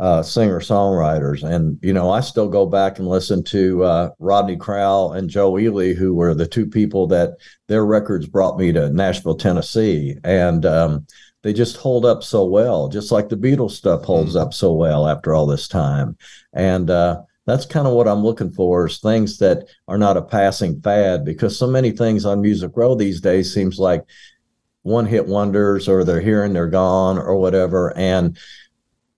uh, singer songwriters. And, you know, I still go back and listen to uh, Rodney Crowell and Joe Ely, who were the two people that their records brought me to Nashville, Tennessee. And um, they just hold up so well, just like the Beatles stuff holds mm. up so well after all this time. And, uh, that's kind of what I'm looking for is things that are not a passing fad because so many things on Music Row these days seems like one hit wonders or they're here and they're gone or whatever. And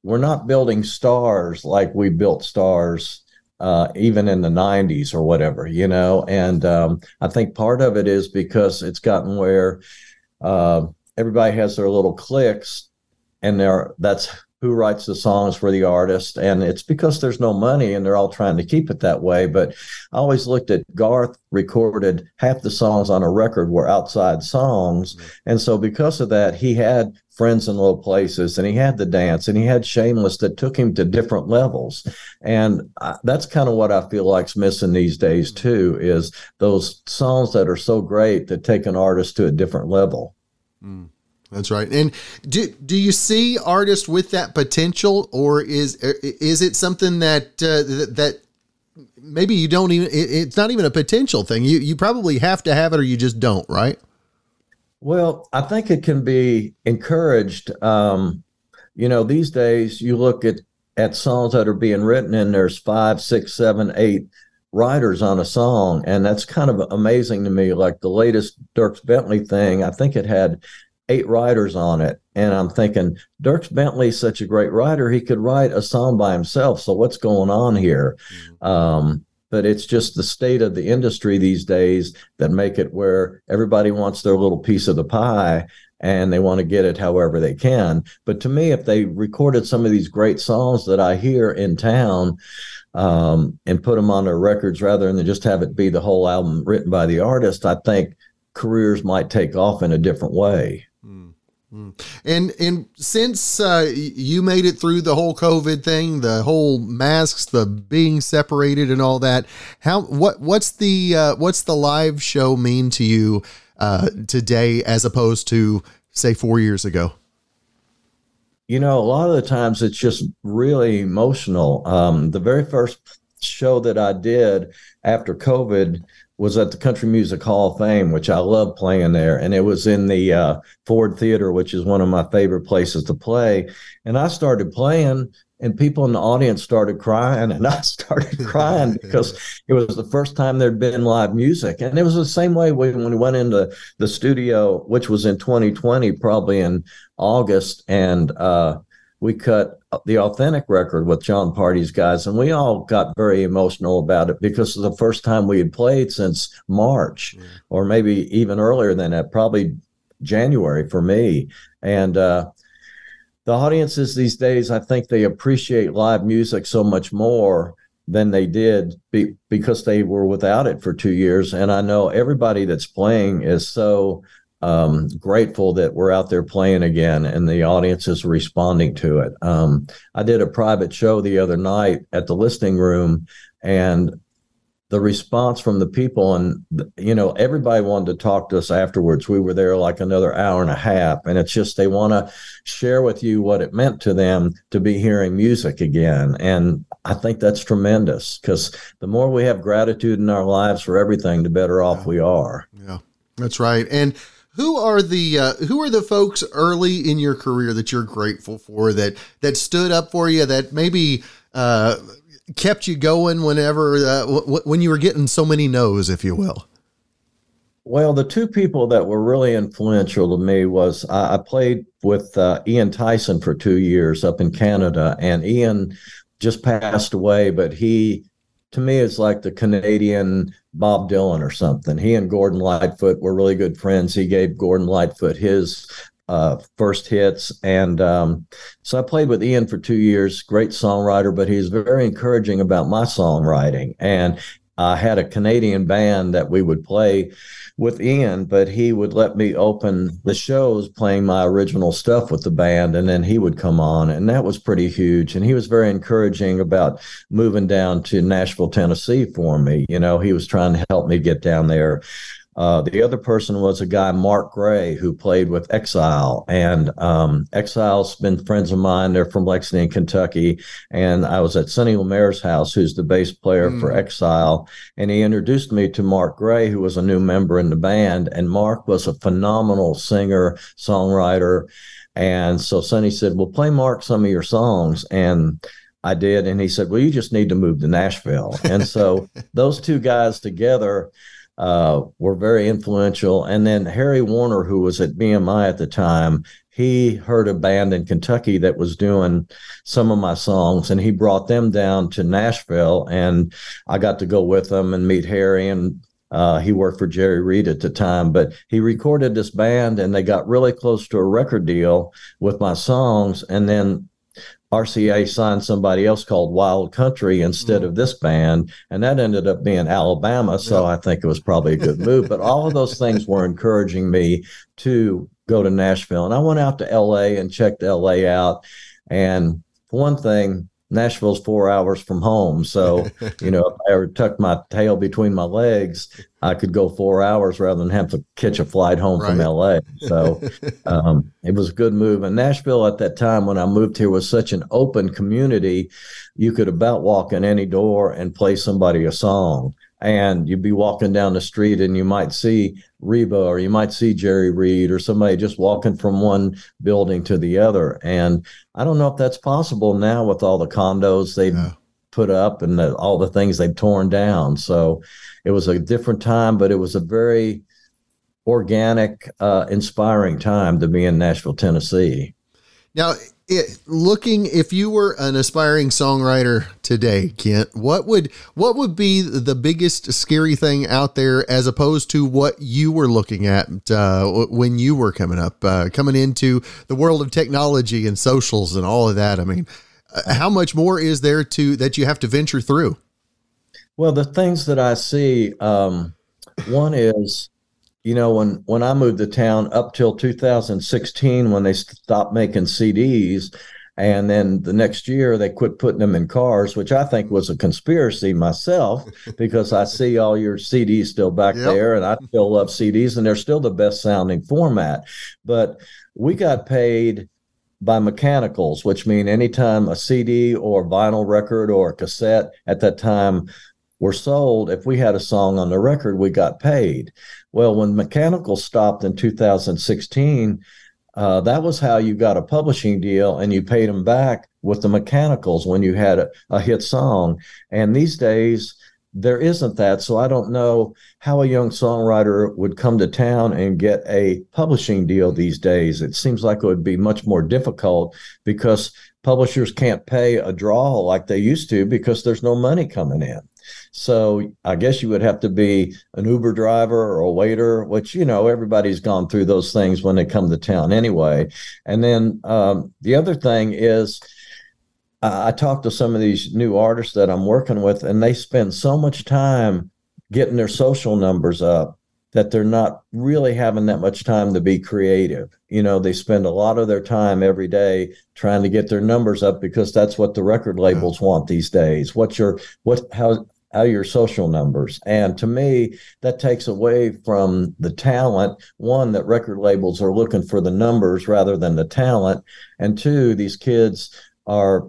we're not building stars like we built stars uh, even in the 90s or whatever, you know. And um, I think part of it is because it's gotten where uh, everybody has their little clicks and there that's who writes the songs for the artist and it's because there's no money and they're all trying to keep it that way but i always looked at garth recorded half the songs on a record were outside songs and so because of that he had friends in low places and he had the dance and he had shameless that took him to different levels and I, that's kind of what i feel like's missing these days mm-hmm. too is those songs that are so great that take an artist to a different level mm. That's right. And do do you see artists with that potential, or is is it something that uh, that maybe you don't even? it's not even a potential thing. You you probably have to have it, or you just don't, right? Well, I think it can be encouraged. Um, you know, these days you look at at songs that are being written, and there's five, six, seven, eight writers on a song, and that's kind of amazing to me. Like the latest Dierks Bentley thing, I think it had eight writers on it. And I'm thinking, Dierks Bentley's such a great writer. He could write a song by himself. So what's going on here? Mm-hmm. Um, but it's just the state of the industry these days that make it where everybody wants their little piece of the pie and they want to get it however they can. But to me, if they recorded some of these great songs that I hear in town, um, and put them on their records rather than just have it be the whole album written by the artist, I think careers might take off in a different way. And and since uh, you made it through the whole COVID thing, the whole masks, the being separated, and all that, how what what's the uh, what's the live show mean to you uh, today as opposed to say four years ago? You know, a lot of the times it's just really emotional. Um, the very first show that I did after COVID was at the Country Music Hall of Fame, which I love playing there. And it was in the uh, Ford Theater, which is one of my favorite places to play. And I started playing, and people in the audience started crying, and I started crying because it was the first time there'd been live music. And it was the same way when we went into the studio, which was in 2020, probably in August. And uh, we cut the authentic record with John Party's guys, and we all got very emotional about it because it's the first time we had played since March, mm. or maybe even earlier than that, probably January for me. And uh, the audiences these days, I think they appreciate live music so much more than they did be, because they were without it for two years. And I know everybody that's playing is so um, grateful that we're out there playing again and the audience is responding to it. Um, I did a private show the other night at the listening room and the response from the people and you know everybody wanted to talk to us afterwards we were there like another hour and a half and it's just they want to share with you what it meant to them to be hearing music again and i think that's tremendous because the more we have gratitude in our lives for everything the better off yeah. we are yeah that's right and who are the uh, who are the folks early in your career that you're grateful for that that stood up for you that maybe uh, kept you going whenever uh, w- when you were getting so many no's, if you will? Well, the two people that were really influential to me was I, I played with uh, Ian Tyson for two years up in Canada, and Ian just passed away, but he to me is like the Canadian Bob Dylan or something. He and Gordon Lightfoot were really good friends. He gave Gordon Lightfoot his uh, first hits. And um, so I played with Ian for two years, great songwriter, but he's very encouraging about my songwriting. And I had a Canadian band that we would play with Ian, but he would let me open the shows playing my original stuff with the band, and then he would come on, and that was pretty huge. And he was very encouraging about moving down to Nashville, Tennessee for me. You know, he was trying to help me get down there. Uh, the other person was a guy, Mark Gray, who played with Exile. And um, Exile's been friends of mine. They're from Lexington, Kentucky. And I was at Sonny Lemaire's house, who's the bass player mm. for Exile. And he introduced me to Mark Gray, who was a new member in the band. And Mark was a phenomenal singer, songwriter. And so Sonny said, Well, play Mark some of your songs. And I did. And he said, Well, you just need to move to Nashville. And so those two guys together, uh, were very influential. And then Harry Warner, who was at BMI at the time, he heard a band in Kentucky that was doing some of my songs, and he brought them down to Nashville, and I got to go with them and meet Harry and. Uh, he worked for Jerry Reed at the time, but he recorded this band and they got really close to a record deal with my songs. And then RCA signed somebody else called Wild Country instead mm. of this band, and that ended up being Alabama. So I think it was probably a good move. But all of those things were encouraging me to go to Nashville, and I went out to LA and checked LA out. And one thing, Nashville's four hours from home. So, you know, if I ever tucked my tail between my legs, I could go four hours rather than have to catch a flight home right. from LA. So um, it was a good move. And Nashville at that time when I moved here was such an open community. You could about walk in any door and play somebody a song and you'd be walking down the street and you might see Reba or you might see Jerry Reed or somebody just walking from one building to the other. And I don't know if that's possible now with all the condos they've yeah. put up and the, all the things they've torn down. So it was a different time, but it was a very organic, uh, inspiring time to be in Nashville, Tennessee. Now, it, looking if you were an aspiring songwriter today, Kent, what would what would be the biggest scary thing out there as opposed to what you were looking at uh, when you were coming up, uh, coming into the world of technology and socials and all of that? I mean, uh, how much more is there to that you have to venture through? Well, the things that I see, um, one is you know when when i moved to town up till 2016 when they stopped making cds and then the next year they quit putting them in cars which i think was a conspiracy myself because i see all your cds still back yep. there and i still love cds and they're still the best sounding format but we got paid by mechanicals which mean anytime a cd or vinyl record or a cassette at that time were sold if we had a song on the record we got paid well, when Mechanical stopped in 2016, uh, that was how you got a publishing deal and you paid them back with the mechanicals when you had a, a hit song. And these days, there isn't that. So I don't know how a young songwriter would come to town and get a publishing deal these days. It seems like it would be much more difficult because publishers can't pay a draw like they used to because there's no money coming in. So I guess you would have to be an Uber driver or a waiter, which, you know, everybody's gone through those things when they come to town anyway. And then um, the other thing is, I, I talk to some of these new artists that I'm working with, and they spend so much time getting their social numbers up that they're not really having that much time to be creative. You know, they spend a lot of their time every day trying to get their numbers up because that's what the record labels want these days. What's your what how how your social numbers. And to me, that takes away from the talent. One, that record labels are looking for the numbers rather than the talent. And two, these kids are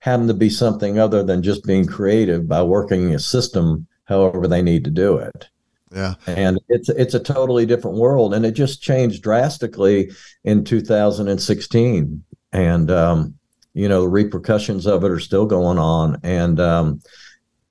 having to be something other than just being creative by working a system however they need to do it. Yeah. And it's it's a totally different world. And it just changed drastically in 2016. And um, you know, the repercussions of it are still going on. And um,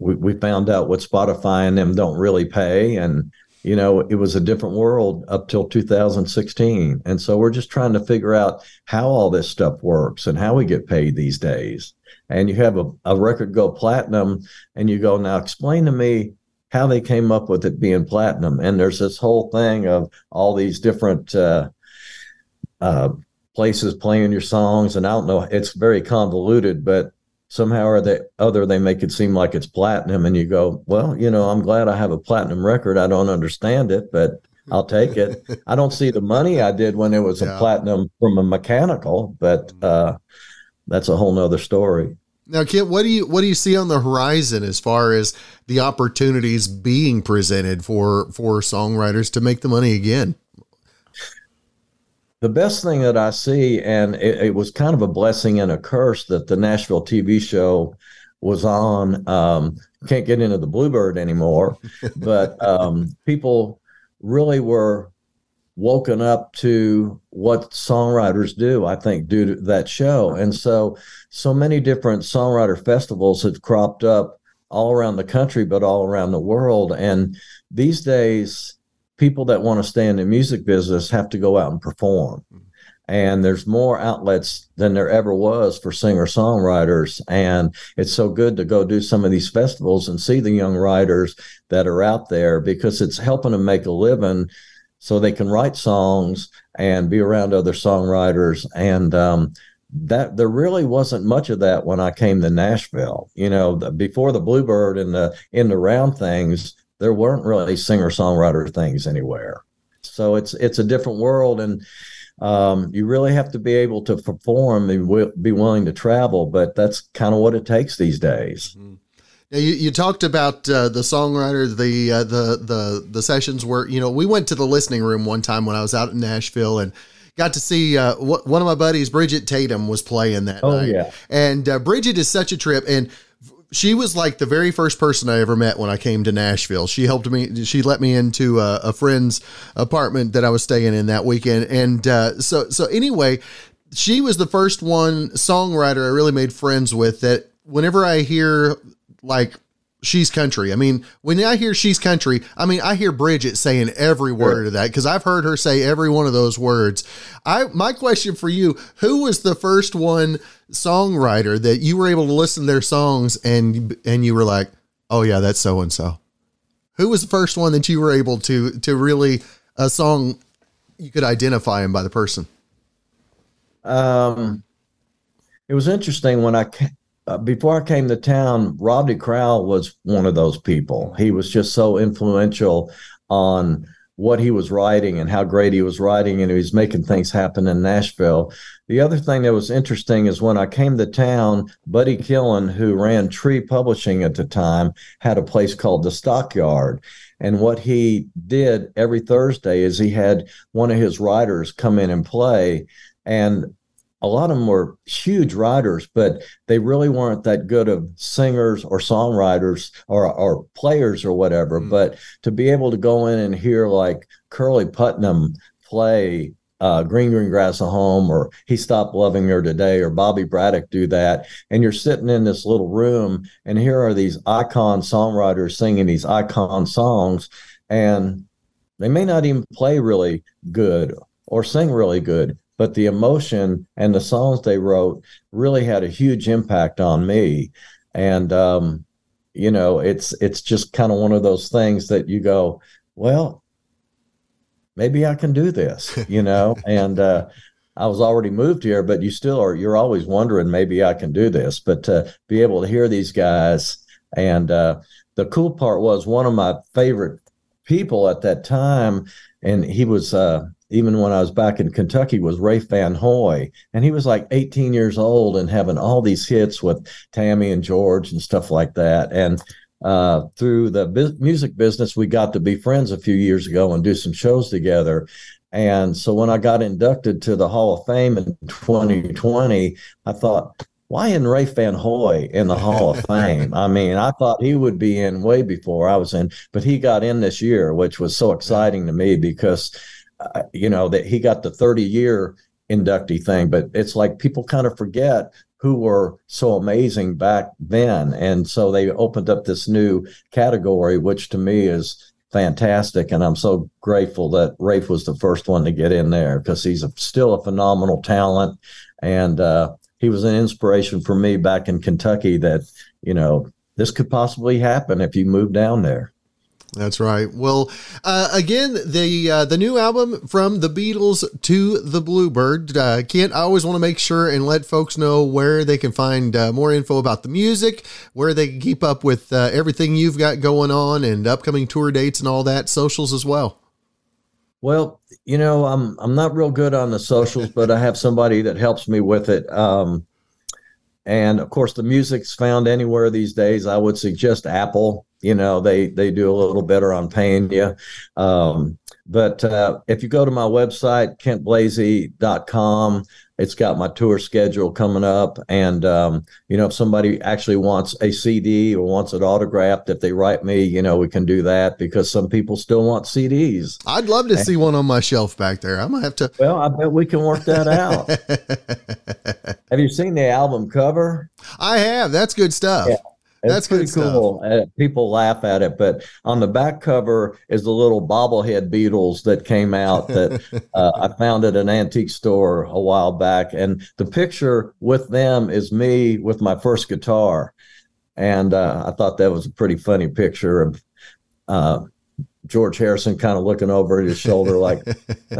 we, we found out what Spotify and them don't really pay. And, you know, it was a different world up till 2016. And so we're just trying to figure out how all this stuff works and how we get paid these days. And you have a, a record go platinum and you go, now explain to me how they came up with it being platinum. And there's this whole thing of all these different uh, uh, places playing your songs. And I don't know, it's very convoluted, but somehow or the other they make it seem like it's platinum and you go well you know i'm glad i have a platinum record i don't understand it but i'll take it i don't see the money i did when it was yeah. a platinum from a mechanical but mm-hmm. uh, that's a whole nother story now kit what do you what do you see on the horizon as far as the opportunities being presented for for songwriters to make the money again the best thing that I see, and it, it, was kind of a blessing and a curse that the Nashville TV show was on. Um, can't get into the Bluebird anymore, but um, people really were woken up to what songwriters do, I think, due to that show. And so, so many different songwriter festivals have cropped up all around the country, but all around the world. And these days, people that want to stay in the music business have to go out and perform. Mm-hmm. And there's more outlets than there ever was for singer songwriters. And it's so good to go do some of these festivals and see the young writers that are out there because it's helping them make a living so they can write songs and be around other songwriters. And um, that there really wasn't much of that when I came to Nashville. You know, the, before the Bluebird and the in the round things, there weren't really singer songwriter things anywhere. So it's it's a different world, and um, you really have to be able to perform and w- be willing to travel. But that's kind of what it takes these days. Mm-hmm. Now you, you talked about uh, the songwriter, the uh, the the the sessions where you know we went to the listening room one time when I was out in Nashville and got to see uh, one of my buddies, Bridget Tatum, was playing that oh, night. Yeah. And uh, Bridget is such a trip, and she was like the very first person I ever met when I came to Nashville. She helped me. She let me into a, a friend's apartment that I was staying in that weekend, and uh, so so anyway, she was the first one songwriter I really made friends with. That whenever I hear like she's country. I mean, when I hear she's country, I mean I hear Bridget saying every word of that because I've heard her say every one of those words. I my question for you: Who was the first one songwriter that you were able to listen to their songs and and you were like, oh yeah, that's so and so? Who was the first one that you were able to to really a song you could identify him by the person? Um, it was interesting when I uh, before I came to town, Rodney Crowell was one of those people. He was just so influential on what he was writing and how great he was writing, and he was making things happen in Nashville. The other thing that was interesting is when I came to town, Buddy Killen, who ran Tree Publishing at the time, had a place called the Stockyard. And what he did every Thursday is he had one of his writers come in and play. And a lot of them were huge writers, but they really weren't that good of singers or songwriters or, or players or whatever. Mm. But to be able to go in and hear like Curly Putman play uh, Green Green Grass at Home or He Stopped Loving Her Today or Bobby Braddock do that. And you're sitting in this little room and here are these icon songwriters singing these icon songs and they may not even play really good or sing really good, but the emotion and the songs they wrote really had a huge impact on me. And um, you know, it's it's just kind of one of those things that you go, well, maybe I can do this, you know, and uh, I was already moved here, but you still are, you're always wondering, maybe I can do this. But to be able to hear these guys, and uh, the cool part was one of my favorite people at that time, and he was, uh, even when I was back in Kentucky, was Rafe Van Hoy. And he was like 18 years old and having all these hits with Tammy and George and stuff like that. And uh, through the bu- music business, we got to be friends a few years ago and do some shows together. And so when I got inducted to the Hall of Fame in 2020, I thought, why isn't Rafe Van Hoy in the Hall of Fame? I mean, I thought he would be in way before I was in, but he got in this year, which was so exciting to me because you know, that he got the 30 year inductee thing, but it's like people kind of forget who were so amazing back then. And so they opened up this new category, which to me is fantastic. And I'm so grateful that Rafe was the first one to get in there because he's a, still a phenomenal talent. And uh, he was an inspiration for me back in Kentucky that, you know, this could possibly happen if you move down there. That's right. Well, uh, again, the uh, the new album from the Beatles to the Bluebird. Uh, Kent, I always want to make sure and let folks know where they can find uh, more info about the music, where they can keep up with uh, everything you've got going on, and upcoming tour dates and all that. Socials as well. Well, you know, I'm I'm not real good on the socials, but I have somebody that helps me with it. Um, and of course, the music's found anywhere these days. I would suggest Apple. You know, they they do a little better on paying you. Um, but uh, if you go to my website, kentblazy.com, it's got my tour schedule coming up. And, um, you know, if somebody actually wants a CD or wants it autographed, if they write me, you know, we can do that because some people still want CDs. I'd love to and, see one on my shelf back there. I'm going to have to. Well, I bet we can work that out. have you seen the album cover? I have. That's good stuff. Yeah. That's pretty cool. Uh, people laugh at it, but on the back cover is the little bobblehead Beatles that came out that uh, I found at an antique store a while back, and the picture with them is me with my first guitar, and uh, I thought that was a pretty funny picture of uh, George Harrison kind of looking over his shoulder, like,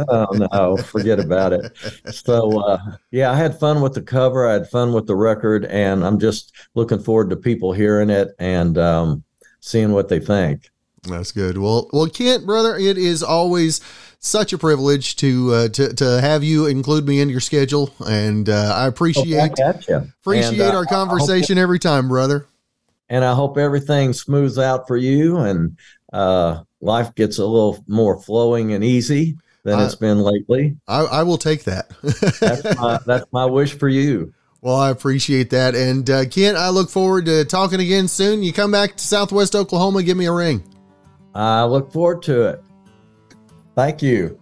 oh no, forget about it. So, uh, yeah, I had fun with the cover. I had fun with the record, and I'm just looking forward to people hearing it and um, seeing what they think. That's good. Well, well, Kent, brother, it is always such a privilege to uh, to to have you include me in your schedule, and uh, I appreciate oh, appreciate and, uh, our conversation every time, brother. And I hope everything smooths out for you, and uh, life gets a little more flowing and easy than I, it's been lately. I, I will take that. that's, my, that's my wish for you. Well, I appreciate that. And uh, Kent, I look forward to talking again soon. You come back to Southwest Oklahoma, give me a ring. I look forward to it. Thank you.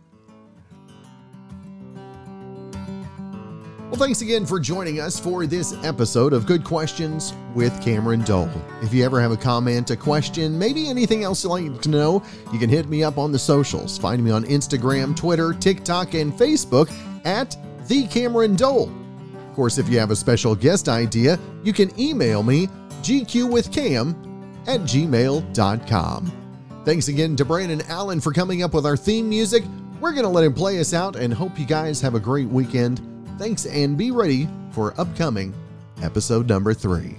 Well, thanks again for joining us for this episode of Good Questions with Cameron Dole. If you ever have a comment, a question, maybe anything else you'd like to know, you can hit me up on the socials. Find me on Instagram, Twitter, TikTok, and Facebook at The Cameron Dole. Of course, if you have a special guest idea, you can email me gqwithcam at gmail.com. Thanks again to Brandon Allen for coming up with our theme music. We're going to let him play us out and hope you guys have a great weekend. Thanks and be ready for upcoming episode number three.